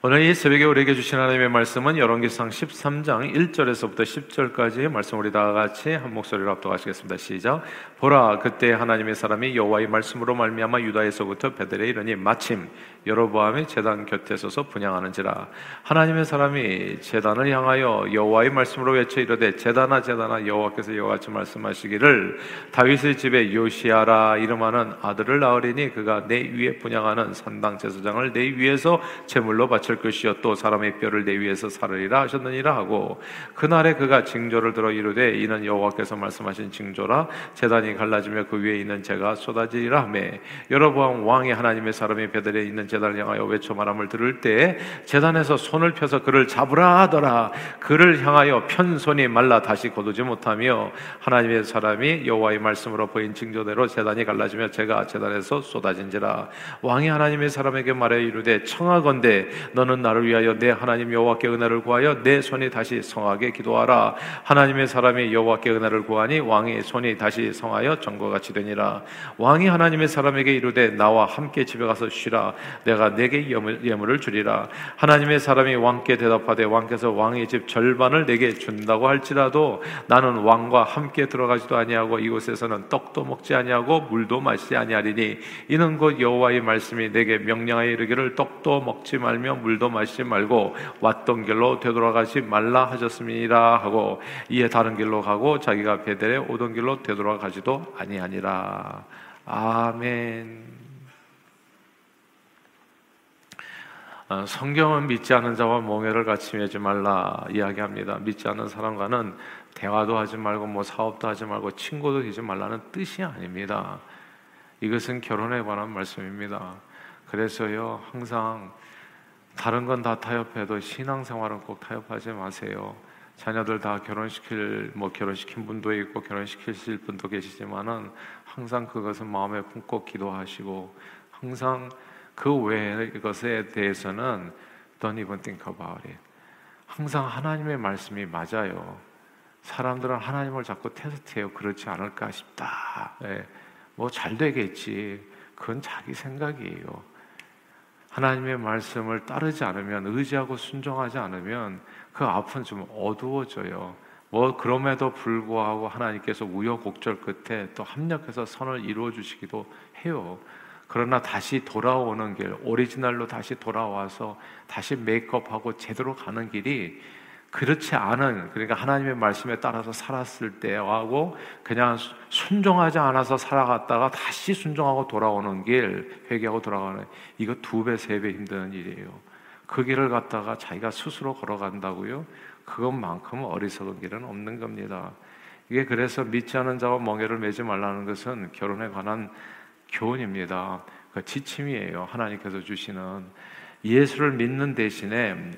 오늘 이 새벽에 우리에게 주신 하나님의 말씀은 열왕기상 13장 1절에서부터 10절까지의 말씀 우리 다 같이 한 목소리로 합독하시겠습니다. 시작. 보라 그때 하나님의 사람이 여호와의 말씀으로 말미암아 유다에서부터 베델에 이르니 마침 여로보암이 제단 곁에 서서 분양하는지라 하나님의 사람이 제단을 향하여 여호와의 말씀으로 외쳐 이르되 제단아 제단아 여호와께서 여호와같이 말씀하시기를 다윗의 집에 요시아라 이름하는 아들을 낳으리니 그가 내 위에 분양하는 산당 제사장을 내 위에서 제물로 바칠 것이요 또 사람의 뼈를 내 위에서 사르리라 하셨느니라 하고 그날에 그가 징조를 들어 이르되 이는 여호와께서 말씀하신 징조라 제단이 갈라지며 그 위에 있는 재가 쏟아지리라 하매. 여로보암 왕이 하나님의 사람이 베델에 있는 제단을 향하여 외쳐 말함을 들을 때 제단에서 손을 펴서 그를 잡으라 하더라. 그를 향하여 편 손이 말라 다시 거두지 못하며 하나님의 사람이 여호와의 말씀으로 보인 징조대로 제단이 갈라지며 제가 제단에서 쏟아진지라. 왕이 하나님의 사람에게 말해 이르되 청하건대 너는 나를 위하여 내 하나님 여호와께 은혜를 구하여 내 손이 다시 성하게 기도하라. 하나님의 사람이 여호와께 은혜를 구하니 왕의 손이 다시 성하여 전과 같이 되니라. 왕이 하나님의 사람에게 이르되 나와 함께 집에 가서 쉬라. 내가 내게 예물을 주리라. 하나님의 사람이 왕께 대답하되 왕께서 왕의 집 절반을 내게 준다고 할지라도 나는 왕과 함께 들어가지도 아니하고 이곳에서는 떡도 먹지 아니하고 물도 마시지 아니하리니 이는 곧 여호와의 말씀이 내게 명령하여 이르기를 떡도 먹지 말며 물도 마시지 말고 왔던 길로 되돌아가지 말라 하셨습니다 하고 이에 다른 길로 가고 자기가 베델에 오던 길로 되돌아가지도 아니하니라. 아멘. 어, 성경은 믿지 않는 자와 몽해를 같이 맺지 말라 이야기합니다. 믿지 않는 사람과는 대화도 하지 말고 뭐 사업도 하지 말고 친구도 되지 말라는 뜻이 아닙니다. 이것은 결혼에 관한 말씀입니다. 그래서요 항상 다른 건 다 타협해도 신앙생활은 꼭 타협하지 마세요. 자녀들 다 결혼시킬 뭐 결혼시킨 분도 있고 결혼시키실 분도 계시지만은 항상 그것은 마음에 품고 기도하시고 항상 그 외의 것에 대해서는 don't even think about it. 항상 하나님의 말씀이 맞아요. 사람들은 하나님을 자꾸 테스트해요. 그렇지 않을까 싶다. 네. 뭐잘 되겠지. 그건 자기 생각이에요. 하나님의 말씀을 따르지 않으면 의지하고 순종하지 않으면 그 앞은 좀 어두워져요. 뭐 그럼에도 불구하고 하나님께서 우여곡절 끝에 또 합력해서 선을 이루어 주시기도 해요. 그러나 다시 돌아오는 길, 오리지널로 다시 돌아와서 다시 메이크업하고 제대로 가는 길이 그렇지 않은 그러니까 하나님의 말씀에 따라서 살았을 때하고 그냥 순종하지 않아서 살아갔다가 다시 순종하고 돌아오는 길 회개하고 돌아가는 이거 두 배 세 배 힘든 일이에요. 그 길을 갔다가 자기가 스스로 걸어간다고요? 그것만큼 어리석은 길은 없는 겁니다. 이게 그래서 믿지 않은 자와 멍해를 매지 말라는 것은 결혼에 관한 교훈입니다. 그 지침이에요. 하나님께서 주시는 예수를 믿는 대신에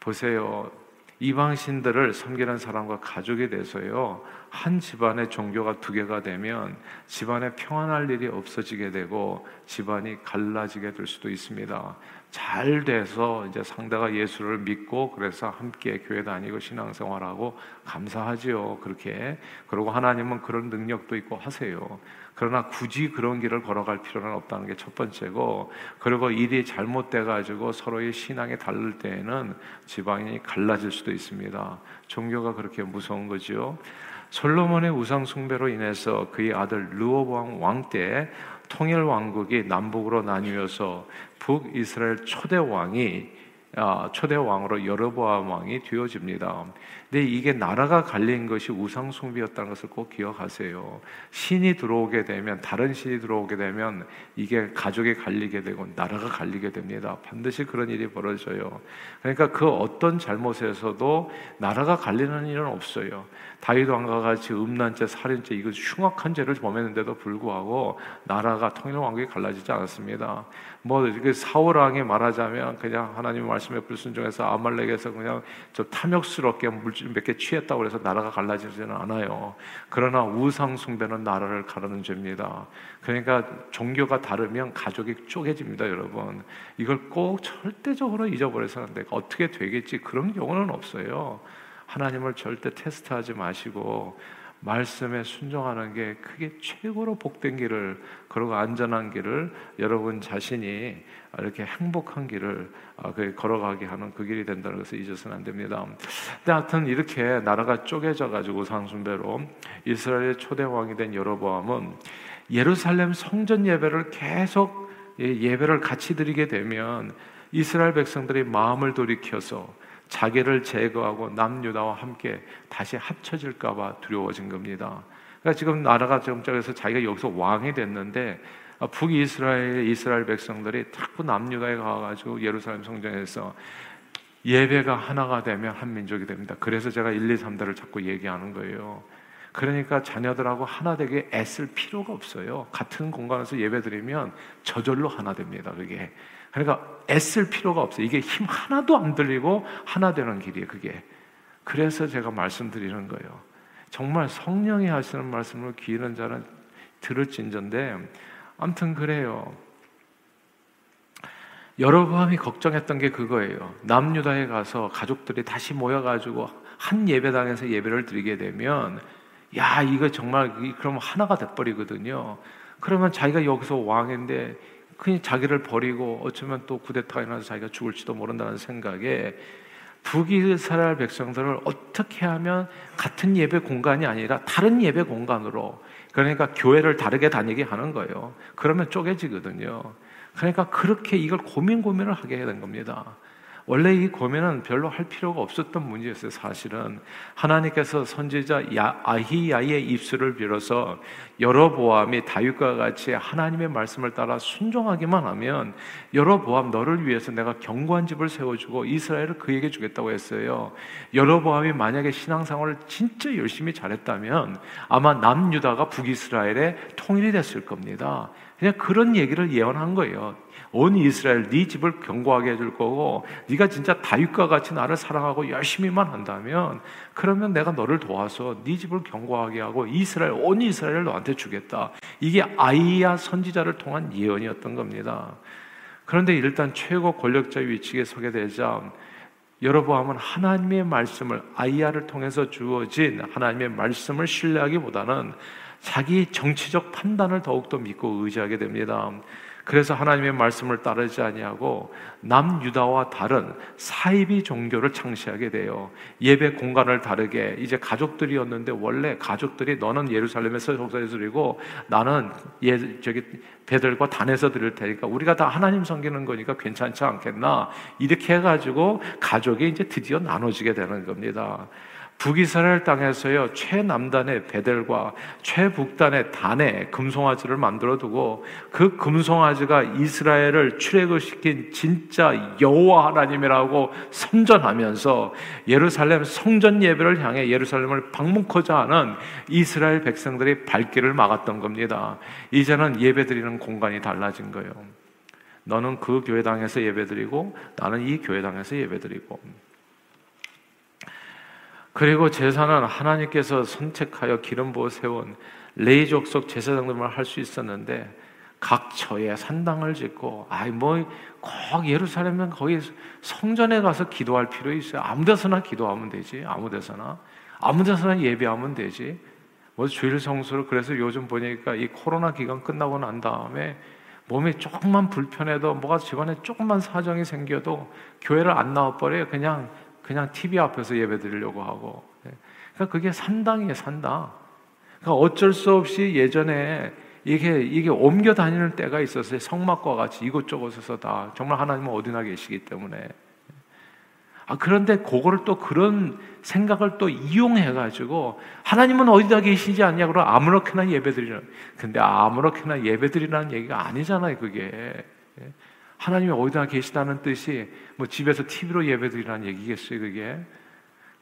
보세요. 이방 신들을 섬기는 사람과 가족이 돼서요. 한 집안의 종교가 두 개가 되면 집안에 평안할 일이 없어지게 되고 집안이 갈라지게 될 수도 있습니다. 잘 돼서 이제 상대가 예수를 믿고 그래서 함께 교회 다니고 신앙생활하고 감사하지요. 그렇게. 그리고 하나님은 그런 능력도 있고 하세요. 그러나 굳이 그런 길을 걸어갈 필요는 없다는 게 첫 번째고 그리고 일이 잘못돼 가지고 서로의 신앙이 다를 때에는 지방이 갈라질 수도 있습니다. 종교가 그렇게 무서운 거죠. 솔로몬의 우상 숭배로 인해서 그의 아들 르호보암 왕 때 통일 왕국이 남북으로 나뉘어서 북 이스라엘 초대 왕이 아, 초대 왕으로 여로보암 왕이 되어집니다. 근데 이게 나라가 갈린 것이 우상 숭배였다는 것을 꼭 기억하세요. 신이 들어오게 되면 다른 신이 들어오게 되면 이게 가족이 갈리게 되고 나라가 갈리게 됩니다. 반드시 그런 일이 벌어져요. 그러니까 그 어떤 잘못에서도 나라가 갈리는 일은 없어요. 다윗 왕과 같이 음란죄, 살인죄 이거 흉악한 죄를 범했는데도 불구하고 나라가 통일 왕국이 갈라지지 않았습니다. 뭐 이게 사울 왕이 말하자면 그냥 하나님 말씀에 불순종해서 아말렉에서 그냥 좀 탐욕스럽게 몇 개 취했다고 해서 나라가 갈라지지는 않아요. 그러나 우상 숭배는 나라를 가르는 죄입니다. 그러니까 종교가 다르면 가족이 쪼개집니다, 여러분. 이걸 꼭 절대적으로 잊어버려서는 안 돼. 어떻게 되겠지? 그런 경우는 없어요. 하나님을 절대 테스트하지 마시고 말씀에 순종하는 게 그게 최고로 복된 길을 그리고 안전한 길을 여러분 자신이 이렇게 행복한 길을 아, 걸어가게 하는 그 길이 된다는 것을 잊어서는 안 됩니다. 근데 하여튼 이렇게 나라가 쪼개져 가지고 상순배로 이스라엘의 초대 왕이 된 여로보암은 예루살렘 성전 예배를 계속 예, 예배를 같이 드리게 되면 이스라엘 백성들이 마음을 돌이켜서 자기를 제거하고 남유다와 함께 다시 합쳐질까봐 두려워진 겁니다. 그러니까 지금 나라가 정적에서 자기가 여기서 왕이 됐는데 북이스라엘 이스라엘 백성들이 자꾸 남유다에 가가지고 예루살렘 성전에서 예배가 하나가 되면 한 민족이 됩니다. 그래서 제가 1, 2, 3대를 자꾸 얘기하는 거예요. 그러니까 자녀들하고 하나 되게 애쓸 필요가 없어요. 같은 공간에서 예배 드리면 저절로 하나 됩니다. 그게. 그러니까 애쓸 필요가 없어요. 이게 힘 하나도 안 들리고 하나 되는 길이에요. 그게. 그래서 제가 말씀드리는 거예요. 정말 성령이 하시는 말씀을 귀는 자는 들을 진전데 아무튼 그래요. 여러밤이 걱정했던 게 그거예요. 남유다에 가서 가족들이 다시 모여가지고 한 예배당에서 예배를 드리게 되면 야, 이거 정말 그럼 하나가 돼버리거든요. 그러면 자기가 여기서 왕인데 그냥 자기를 버리고 어쩌면 또 구데타가 일어나서 자기가 죽을지도 모른다는 생각에 북이스라엘 백성들을 어떻게 하면 같은 예배 공간이 아니라 다른 예배 공간으로 그러니까 교회를 다르게 다니게 하는 거예요. 그러면 쪼개지거든요. 그러니까 그렇게 이걸 고민 고민을 하게 된 겁니다. 원래 이 고민은 별로 할 필요가 없었던 문제였어요, 사실은. 하나님께서 선지자 아히야의 입술을 빌어서 여러보암이 다윗과 같이 하나님의 말씀을 따라 순종하기만 하면 여러보암 너를 위해서 내가 견고한 집을 세워주고 이스라엘을 그에게 주겠다고 했어요. 여러보암이 만약에 신앙생활을 진짜 열심히 잘했다면 아마 남유다가 북이스라엘의 통일이 됐을 겁니다. 그냥 그런 얘기를 예언한 거예요. 온 이스라엘 네 집을 견고하게 해줄 거고 네가 진짜 다윗과 같이 나를 사랑하고 열심히만 한다면 그러면 내가 너를 도와서 네 집을 견고하게 하고 이스라엘 온 이스라엘을 너한테 주겠다. 이게 아이야 선지자를 통한 예언이었던 겁니다. 그런데 일단 최고 권력자 위치에 서게 되자 여러보암은 하나님의 말씀을 아이야를 통해서 주어진 하나님의 말씀을 신뢰하기보다는 자기 정치적 판단을 더욱더 믿고 의지하게 됩니다. 그래서 하나님의 말씀을 따르지 아니하고 남유다와 다른 사이비 종교를 창시하게 돼요. 예배 공간을 다르게 이제 가족들이었는데 원래 가족들이 너는 예루살렘에서 속사에서 드리고 나는 예 저기 배들과 단에서 드릴 테니까 우리가 다 하나님 섬기는 거니까 괜찮지 않겠나 이렇게 해가지고 가족이 이제 드디어 나눠지게 되는 겁니다. 북이스라엘 땅에서요 최남단의 베델과 최북단의 단의 금송아지를 만들어 두고 그 금송아지가 이스라엘을 출애굽 시킨 진짜 여호와 하나님이라고 선전하면서 예루살렘 성전 예배를 향해 예루살렘을 방문코자 하는 이스라엘 백성들이 발길을 막았던 겁니다. 이제는 예배드리는 공간이 달라진 거예요. 너는 그 교회당에서 예배드리고 나는 이 교회당에서 예배드리고 그리고 제사는 하나님께서 선택하여 기름 부어 세운 레이 족속 제사장들만 할 수 있었는데 각 처에 산당을 짓고 아이 뭐 꼭 예루살렘은 거기 성전에 가서 기도할 필요 있어요. 아무 데서나 기도하면 되지. 아무 데서나. 아무 데서나 예배하면 되지. 뭐 주일 성수를 그래서 요즘 보니까 이 코로나 기간 끝나고 난 다음에 몸이 조금만 불편해도 뭐가 집안에 조금만 사정이 생겨도 교회를 안 나와 버려요. 그냥 그냥 TV 앞에서 예배 드리려고 하고. 네. 그러니까 그게 산당이에요, 산당. 그러니까 어쩔 수 없이 예전에 이게, 이게 옮겨 다니는 때가 있었어요. 성막과 같이 이곳저곳에서 다. 정말 하나님은 어디나 계시기 때문에. 아, 그런데 그거를 또 그런 생각을 또 이용해가지고 하나님은 어디다 계시지 않냐, 그러 아무렇게나 예배 드리는. 근데 아무렇게나 예배 드리라는 얘기가 아니잖아요, 그게. 예. 하나님이 어디다 계시다는 뜻이 뭐 집에서 TV로 예배드리라는 얘기겠어요, 그게.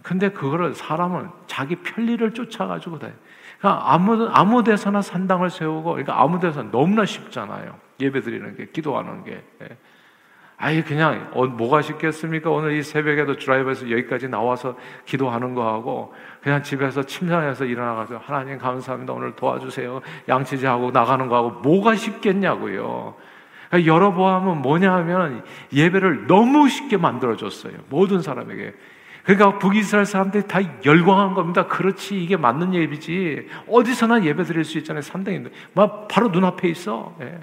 근데 그거를 사람은 자기 편리를 쫓아가지고 다 그러니까 아무, 아무 데서나 산당을 세우고, 그러니까 아무 데서나 너무나 쉽잖아요. 예배 드리는 게, 기도하는 게. 예. 아예 그냥, 어, 뭐가 쉽겠습니까? 오늘 이 새벽에도 드라이브에서 여기까지 나와서 기도하는 거하고, 그냥 집에서 침상에서 일어나가서 하나님 감사합니다. 오늘 도와주세요. 양치질하고 나가는 거하고 뭐가 쉽겠냐고요. 그러니까 여러보암은 뭐냐 하면 예배를 너무 쉽게 만들어줬어요. 모든 사람에게. 그러니까 북이스라엘 사람들이 다 열광한 겁니다. 그렇지 이게 맞는 예비지. 어디서나 예배 드릴 수 있잖아요. 삼등인데 막 바로 눈앞에 있어. 예.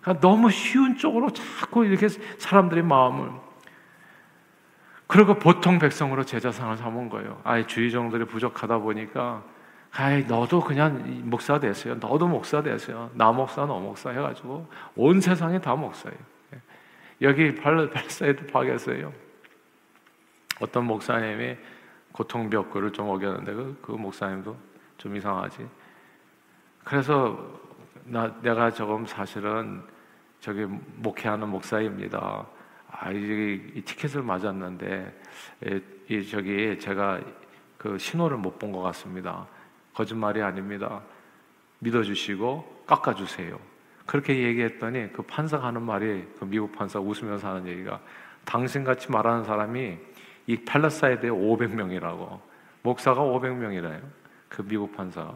그러니까 너무 쉬운 쪽으로 자꾸 이렇게 사람들의 마음을 그리고 보통 백성으로 제자상을 삼은 거예요. 아예 주의정들이 부족하다 보니까 아이 너도 그냥 목사 되세요. 너도 목사 되세요. 나 목사 너 목사 해가지고 온 세상에 다 목사예요. 예. 여기 발사에도 파겠어요. 어떤 목사님이 고통벽구를 좀 어겼는데 그, 그 목사님도 좀 이상하지. 그래서 나 내가 조금 사실은 저기 목회하는 목사입니다. 아, 이, 이 티켓을 맞았는데 이, 이 저기 제가 그 신호를 못 본 것 같습니다. 거짓말이 아닙니다. 믿어주시고 깎아주세요. 그렇게 얘기했더니 그 판사가 하는 말이 그 미국 판사 웃으면서 하는 얘기가 당신같이 말하는 사람이 이 팰리세이드에 500명이라고 목사가 500명이래요. 그 미국 판사가.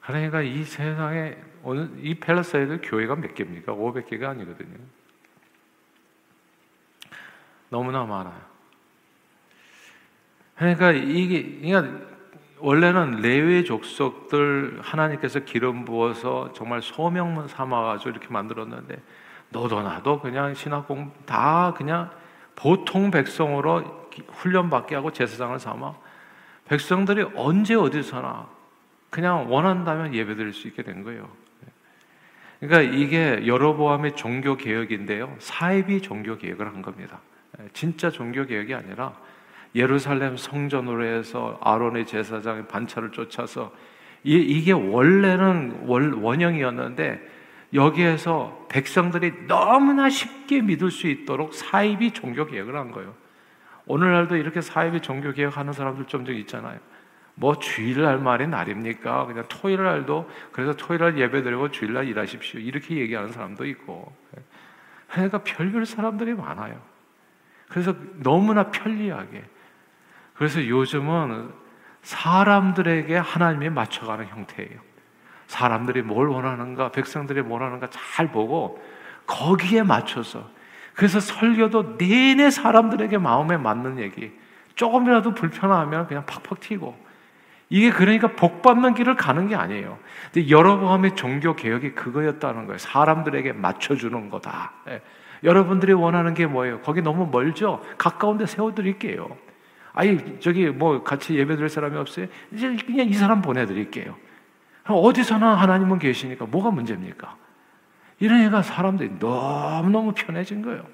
그러니까 이 세상에 오늘 이 팰리세이드 교회가 몇 개입니까? 500개가 아니거든요. 너무나 많아요. 그러니까 이게 그러니까 원래는 레위 족속들 하나님께서 기름 부어서 정말 소명문 삼아가지고 이렇게 만들었는데 너도 나도 그냥 신학 공부 다 그냥 보통 백성으로 훈련받게 하고 제사장을 삼아 백성들이 언제 어디서나 그냥 원한다면 예배드릴 수 있게 된 거예요. 그러니까 이게 여로보암의 종교 개혁인데요. 사입이 종교 개혁을 한 겁니다. 진짜 종교 개혁이 아니라 예루살렘 성전으로 해서 아론의 제사장의 반차를 쫓아서 이 게 원래는 원형이었는데 여기에서 백성들이 너무나 쉽게 믿을 수 있도록 사입이 종교 개혁을 한 거예요. 오늘날도 이렇게 사입이 종교 개혁하는 사람들 좀좀 있잖아요. 뭐 주일날 말이 날입니까? 그냥 토요일날도 그래서 토요일날 예배드리고 주일날 일하십시오. 이렇게 얘기하는 사람도 있고. 그러니까 별별 사람들이 많아요. 그래서 너무나 편리하게. 그래서 요즘은 사람들에게 하나님이 맞춰가는 형태예요. 사람들이 뭘 원하는가, 백성들이 뭘 하는가 잘 보고 거기에 맞춰서 그래서 설교도 내내 사람들에게 마음에 맞는 얘기 조금이라도 불편하면 그냥 팍팍 튀고 이게 그러니까 복 받는 길을 가는 게 아니에요. 근데 여러분의 종교 개혁이 그거였다는 거예요. 사람들에게 맞춰주는 거다. 예. 여러분들이 원하는 게 뭐예요? 거기 너무 멀죠? 가까운데 세워드릴게요. 아니, 저기 뭐 같이 예배 드릴 사람이 없어요? 이제 그냥 이 사람 보내드릴게요. 어디서나 하나님은 계시니까 뭐가 문제입니까? 이런 애가 사람들이 너무너무 편해진 거예요.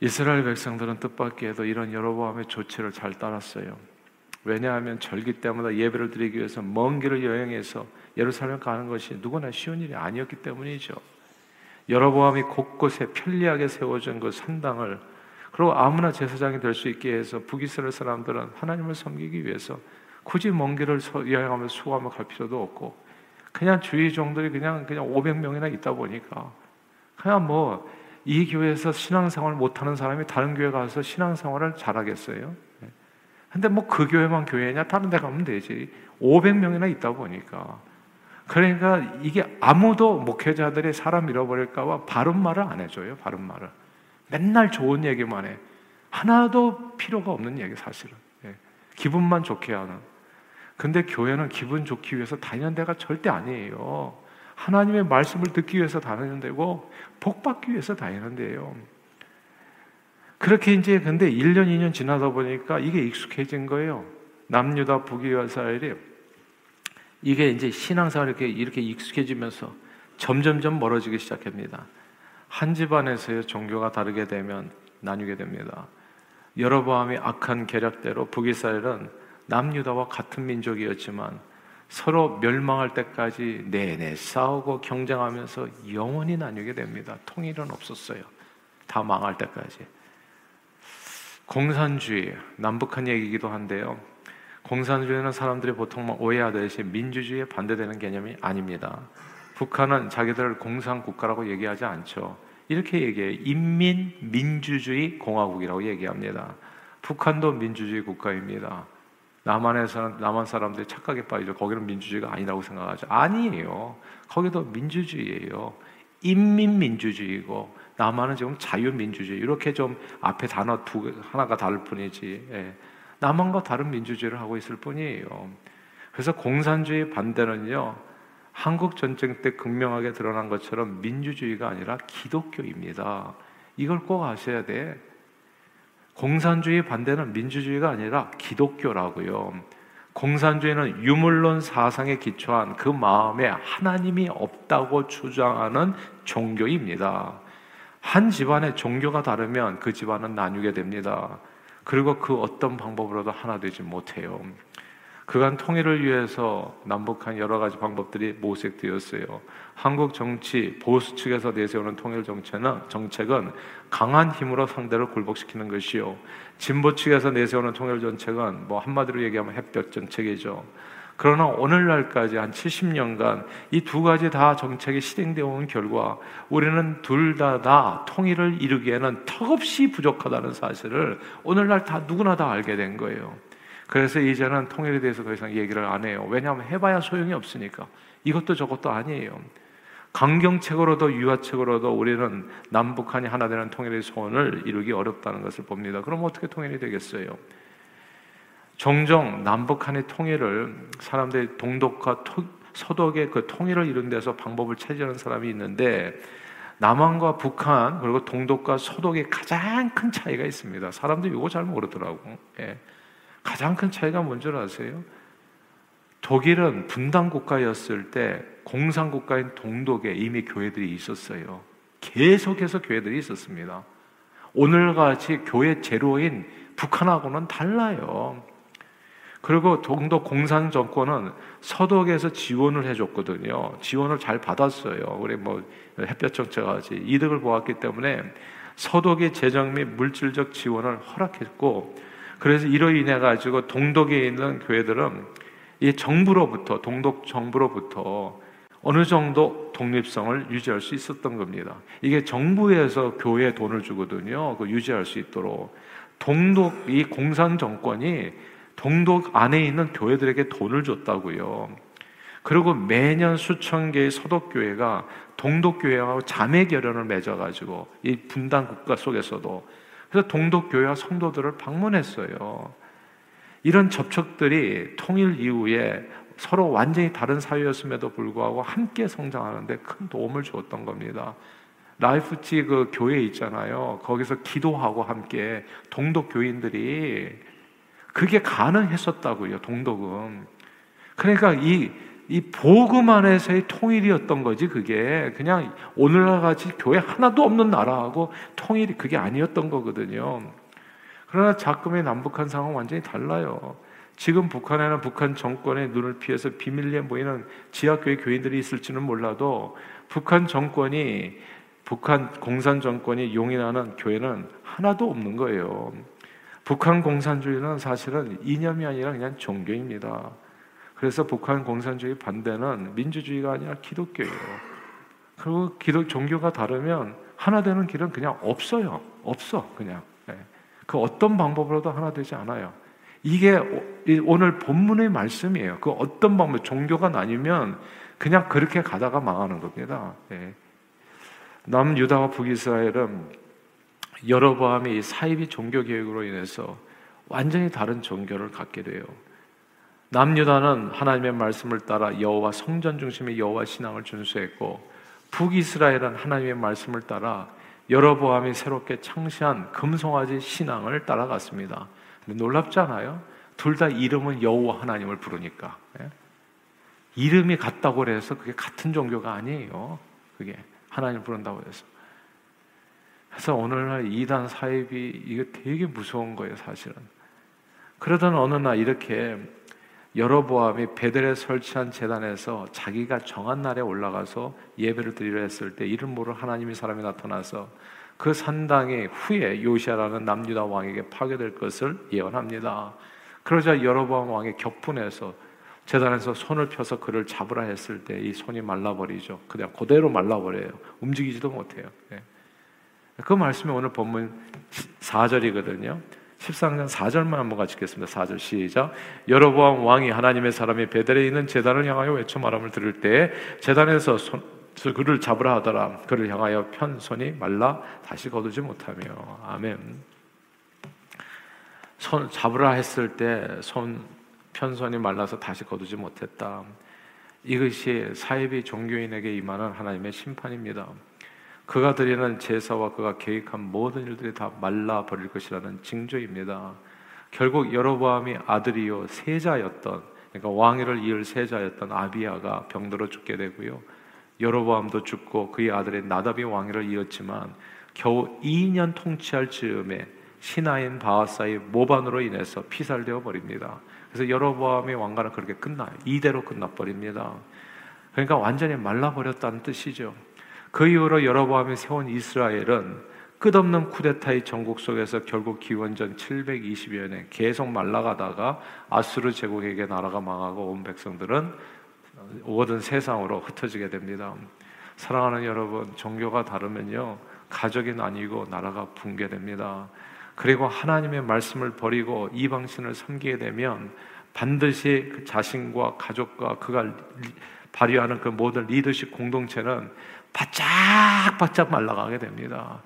이스라엘 백성들은 뜻밖에도 이런 여로보암의 조치를 잘 따랐어요. 왜냐하면 절기 때마다 예배를 드리기 위해서 먼 길을 여행해서 예루살렘 가는 것이 누구나 쉬운 일이 아니었기 때문이죠. 여로보암이 곳곳에 편리하게 세워진 그 산당을 그리고 아무나 제사장이 될 수 있게 해서 북이스라엘 사람들은 하나님을 섬기기 위해서 굳이 먼 길을 여행하면서 수고하며 갈 필요도 없고 그냥 주의 종들이 그냥 그냥 500명이나 있다 보니까 그냥 뭐 이 교회에서 신앙생활 못하는 사람이 다른 교회 가서 신앙생활을 잘하겠어요? 네. 근데 뭐 그 교회만 교회냐? 다른 데 가면 되지. 500명이나 있다 보니까. 그러니까 이게 아무도 목회자들이 사람 잃어버릴까봐 바른 말을 안 해줘요. 바른 말을. 맨날 좋은 얘기만 해. 하나도 필요가 없는 얘기 사실은. 예. 기분만 좋게 하는. 근데 교회는 기분 좋기 위해서 다니는 데가 절대 아니에요. 하나님의 말씀을 듣기 위해서 다니는 데고 복 받기 위해서 다니는 데예요. 그렇게 이제 근데 1년 2년 지나다 보니까 이게 익숙해진 거예요. 남유다 북이스라엘이 이게 이제 신앙생활 이렇게 이렇게 익숙해지면서 점점점 멀어지기 시작합니다. 한 집안에서의 종교가 다르게 되면 나뉘게 됩니다. 여러보암이 악한 계략대로 북이스라엘은 남유다와 같은 민족이었지만 서로 멸망할 때까지 내내 싸우고 경쟁하면서 영원히 나뉘게 됩니다. 통일은 없었어요. 다 망할 때까지. 공산주의, 남북한 얘기이기도 한데요. 공산주의는 사람들이 보통 오해하듯이 민주주의에 반대되는 개념이 아닙니다. 북한은 자기들을 공산국가라고 얘기하지 않죠. 이렇게 얘기해요. 인민 민주주의 공화국이라고 얘기합니다. 북한도 민주주의 국가입니다. 남한에서는 남한 사람들이 착각에 빠지죠. 거기는 민주주의가 아니라고 생각하죠. 아니에요. 거기도 민주주의예요. 인민 민주주의고 남한은 지금 자유민주주의 이렇게 좀 앞에 단어 두 하나가 다를 뿐이지 예. 남한과 다른 민주주의를 하고 있을 뿐이에요. 그래서 공산주의 반대는요 한국 전쟁 때 극명하게 드러난 것처럼 민주주의가 아니라 기독교입니다. 이걸 꼭 아셔야 돼. 공산주의 반대는 민주주의가 아니라 기독교라고요. 공산주의는 유물론 사상에 기초한 그 마음에 하나님이 없다고 주장하는 종교입니다. 한 집안의 종교가 다르면 그 집안은 나뉘게 됩니다. 그리고 그 어떤 방법으로도 하나 되지 못해요. 그간 통일을 위해서 남북한 여러 가지 방법들이 모색되었어요. 한국 정치 보수 측에서 내세우는 통일 정책은 정책은 강한 힘으로 상대를 굴복시키는 것이요. 진보 측에서 내세우는 통일 정책은 뭐 한마디로 얘기하면 햇볕 정책이죠. 그러나 오늘날까지 한 70년간 이 두 가지 다 정책이 실행되어 온 결과 우리는 둘 다다 통일을 이루기에는 턱없이 부족하다는 사실을 오늘날 다 누구나 다 알게 된 거예요. 그래서 이제는 통일에 대해서 더 이상 얘기를 안 해요. 왜냐하면 해봐야 소용이 없으니까. 이것도 저것도 아니에요. 강경책으로도 유화책으로도 우리는 남북한이 하나 되는 통일의 소원을 이루기 어렵다는 것을 봅니다. 그럼 어떻게 통일이 되겠어요? 종종 남북한의 통일을 사람들이 동독과 토, 서독의 그 통일을 이룬 데서 방법을 찾으는 사람이 있는데 남한과 북한 그리고 동독과 서독의 가장 큰 차이가 있습니다. 사람들이 이거 잘 모르더라고. 예. 가장 큰 차이가 뭔지 아세요? 독일은 분단 국가였을 때 공산 국가인 동독에 이미 교회들이 있었어요. 계속해서 교회들이 있었습니다. 오늘같이 교회 제로인 북한하고는 달라요. 그리고 동독 공산 정권은 서독에서 지원을 해줬거든요. 지원을 잘 받았어요. 우리 뭐 햇볕 정책까지 이득을 보았기 때문에 서독의 재정 및 물질적 지원을 허락했고 그래서 이로 인해 가지고 동독에 있는 교회들은 이 정부로부터 동독 정부로부터 어느 정도 독립성을 유지할 수 있었던 겁니다. 이게 정부에서 교회에 돈을 주거든요. 그 유지할 수 있도록 동독 이 공산 정권이 동독 안에 있는 교회들에게 돈을 줬다고요. 그리고 매년 수천 개의 서독교회가 동독교회하고 자매 결연을 맺어가지고 이 분단 국가 속에서도 그래서 동독교회와 성도들을 방문했어요. 이런 접촉들이 통일 이후에 서로 완전히 다른 사회였음에도 불구하고 함께 성장하는데 큰 도움을 주었던 겁니다. 라이프치 그 교회 있잖아요. 거기서 기도하고 함께 동독 교인들이 그게 가능했었다고요. 동독은. 그러니까 이 이 복음 안에서의 통일이었던 거지 그게 그냥 오늘날 같이 교회 하나도 없는 나라하고 통일이 그게 아니었던 거거든요. 그러나 자금의 남북한 상황은 완전히 달라요. 지금 북한에는 북한 정권의 눈을 피해서 비밀리에 모이는 지하교회 교인들이 있을지는 몰라도 북한 정권이 북한 공산 정권이 용인하는 교회는 하나도 없는 거예요. 북한 공산주의는 사실은 이념이 아니라 그냥 종교입니다. 그래서 북한 공산주의 반대는 민주주의가 아니라 기독교예요. 그리고 기독 종교가 다르면 하나 되는 길은 그냥 없어요. 없어 그냥. 네. 그 어떤 방법으로도 하나 되지 않아요. 이게 오늘 본문의 말씀이에요. 그 어떤 방법 종교가 나뉘면 그냥 그렇게 가다가 망하는 겁니다. 네. 남유다와 북이스라엘은 여로보암이 사이비 종교 계획으로 인해서 완전히 다른 종교를 갖게 돼요. 남유다는 하나님의 말씀을 따라 여호와 성전 중심의 여호와 신앙을 준수했고 북이스라엘은 하나님의 말씀을 따라 여러보암이 새롭게 창시한 금송아지 신앙을 따라갔습니다. 놀랍지 않아요? 둘 다 이름은 여호와 하나님을 부르니까 예? 이름이 같다고 해서 그게 같은 종교가 아니에요. 그게 하나님 부른다고 해서. 그래서 오늘날 이단 사입이 이게 되게 무서운 거예요, 사실은. 그러던 어느 날 이렇게 여로보암이 베델에 설치한 재단에서 자기가 정한 날에 올라가서 예배를 드리려 했을 때 이름 모를 하나님의 사람이 나타나서 그 산당이 후에 요시아라는 남유다 왕에게 파괴될 것을 예언합니다. 그러자 여로보암 왕이 격분해서 재단에서 손을 펴서 그를 잡으라 했을 때 이 손이 말라버리죠. 그냥 그대로 말라버려요. 움직이지도 못해요. 예. 그 말씀이 오늘 본문 4절이거든요. 13장 4절만 한번 같이 읽겠습니다. 4절 시작. 여로보암 왕이 하나님의 사람이 베델에 있는 제단을 향하여 외쳐 말함을 들을 때 제단에서 손, 그를 잡으라 하더라. 그를 향하여 편손이 말라 다시 거두지 못하며 아멘. 손 잡으라 했을 때 손 편손이 말라서 다시 거두지 못했다. 이것이 사이비 종교인에게 임하는 하나님의 심판입니다. 그가 드리는 제사와 그가 계획한 모든 일들이 다 말라 버릴 것이라는 징조입니다. 결국 여로보암이 아들이요 세자였던 그러니까 왕위를 이을 세자였던 아비야가 병들어 죽게 되고요. 여로보암도 죽고 그의 아들의 나답이 왕위를 이었지만 겨우 2년 통치할 즈음에 신하인 바하사의 모반으로 인해서 피살되어 버립니다. 그래서 여로보암의 왕가는 그렇게 끝나요. 이대로 끝나 버립니다. 그러니까 완전히 말라 버렸다는 뜻이죠. 그 이후로 여로보암이 세운 이스라엘은 끝없는 쿠데타의 전국 속에서 결국 기원전 720여 년에 계속 말라가다가 아수르 제국에게 나라가 망하고 온 백성들은 모든 세상으로 흩어지게 됩니다. 사랑하는 여러분, 종교가 다르면요 가족이 나뉘고 나라가 붕괴됩니다. 그리고 하나님의 말씀을 버리고 이방신을 섬기게 되면 반드시 그 자신과 가족과 그가 발휘하는 그 모든 리더십 공동체는 바짝바짝 말라가게 됩니다.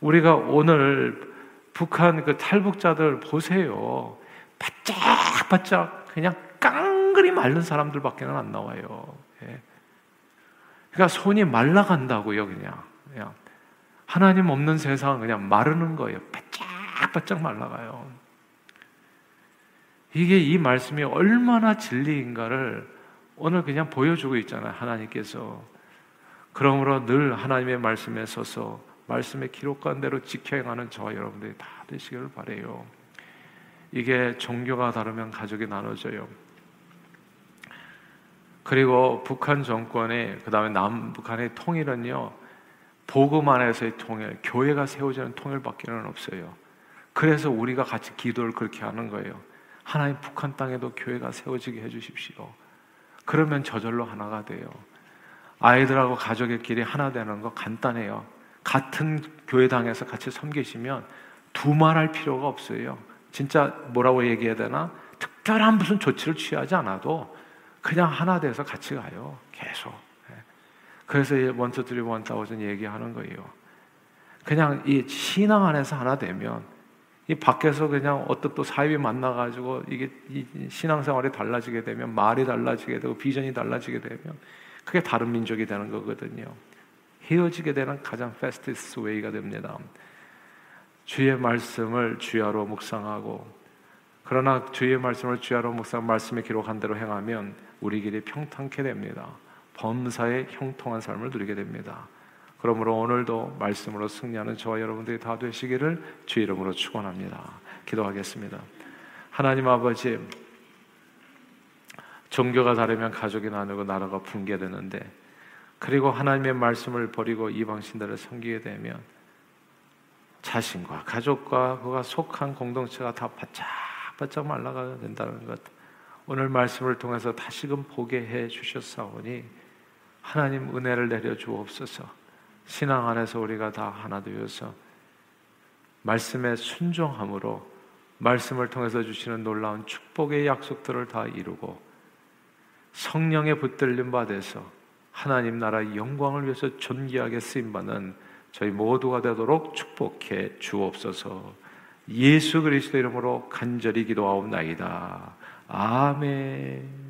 우리가 오늘 북한 그 탈북자들 보세요. 바짝바짝 그냥 깡그리 마른 사람들밖에는 안 나와요. 예. 그러니까 손이 말라간다고요, 그냥. 그냥. 하나님 없는 세상은 그냥 마르는 거예요. 바짝바짝 말라가요. 이게 이 말씀이 얼마나 진리인가를 오늘 그냥 보여주고 있잖아요, 하나님께서. 그러므로 늘 하나님의 말씀에 서서 말씀의 기록한 대로 지켜 행하는 저와 여러분들이 다 되시기를 바래요. 이게 종교가 다르면 가족이 나눠져요. 그리고 북한 정권의 그다음에 남북한의 통일은요. 복음 안에서의 통일, 교회가 세워지는 통일밖에는 없어요. 그래서 우리가 같이 기도를 그렇게 하는 거예요. 하나님 북한 땅에도 교회가 세워지게 해 주십시오. 그러면 저절로 하나가 돼요. 아이들하고 가족의끼리 하나 되는 거 간단해요. 같은 교회당에서 같이 섬기시면 두말할 필요가 없어요. 진짜 뭐라고 얘기해야 되나? 특별한 무슨 조치를 취하지 않아도 그냥 하나 돼서 같이 가요. 계속. 예. 그래서 one two three one thousand 얘기하는 거예요. 그냥 이 신앙 안에서 하나 되면 이 밖에서 그냥 어떤 또 사입이 만나가지고 이게 신앙생활이 달라지게 되면 말이 달라지게 되고 비전이 달라지게 되면 그게 다른 민족이 되는 거거든요. 헤어지게 되는 가장 패스티스 웨이가 됩니다. 주의 말씀을 주야로 묵상하고 그러나 주의 말씀을 주야로 묵상 말씀에 기록한 대로 행하면 우리 길이 평탄케 됩니다. 범사에 형통한 삶을 누리게 됩니다. 그러므로 오늘도 말씀으로 승리하는 저와 여러분들이 다 되시기를 주 이름으로 축원합니다. 기도하겠습니다. 하나님 아버지 종교가 다르면 가족이 나누고 나라가 붕괴되는데 그리고 하나님의 말씀을 버리고 이방 신들을 섬기게 되면 자신과 가족과 그가 속한 공동체가 다 바짝바짝 말라가야 된다는 것. 오늘 말씀을 통해서 다시금 보게 해 주셨사오니 하나님 은혜를 내려 주옵소서. 신앙 안에서 우리가 다 하나 되어서 말씀에 순종함으로 말씀을 통해서 주시는 놀라운 축복의 약속들을 다 이루고 성령의 붙들림 받아서 하나님 나라의 영광을 위해서 존귀하게 쓰임 받는 저희 모두가 되도록 축복해 주옵소서. 예수 그리스도 이름으로 간절히 기도하옵나이다. 아멘.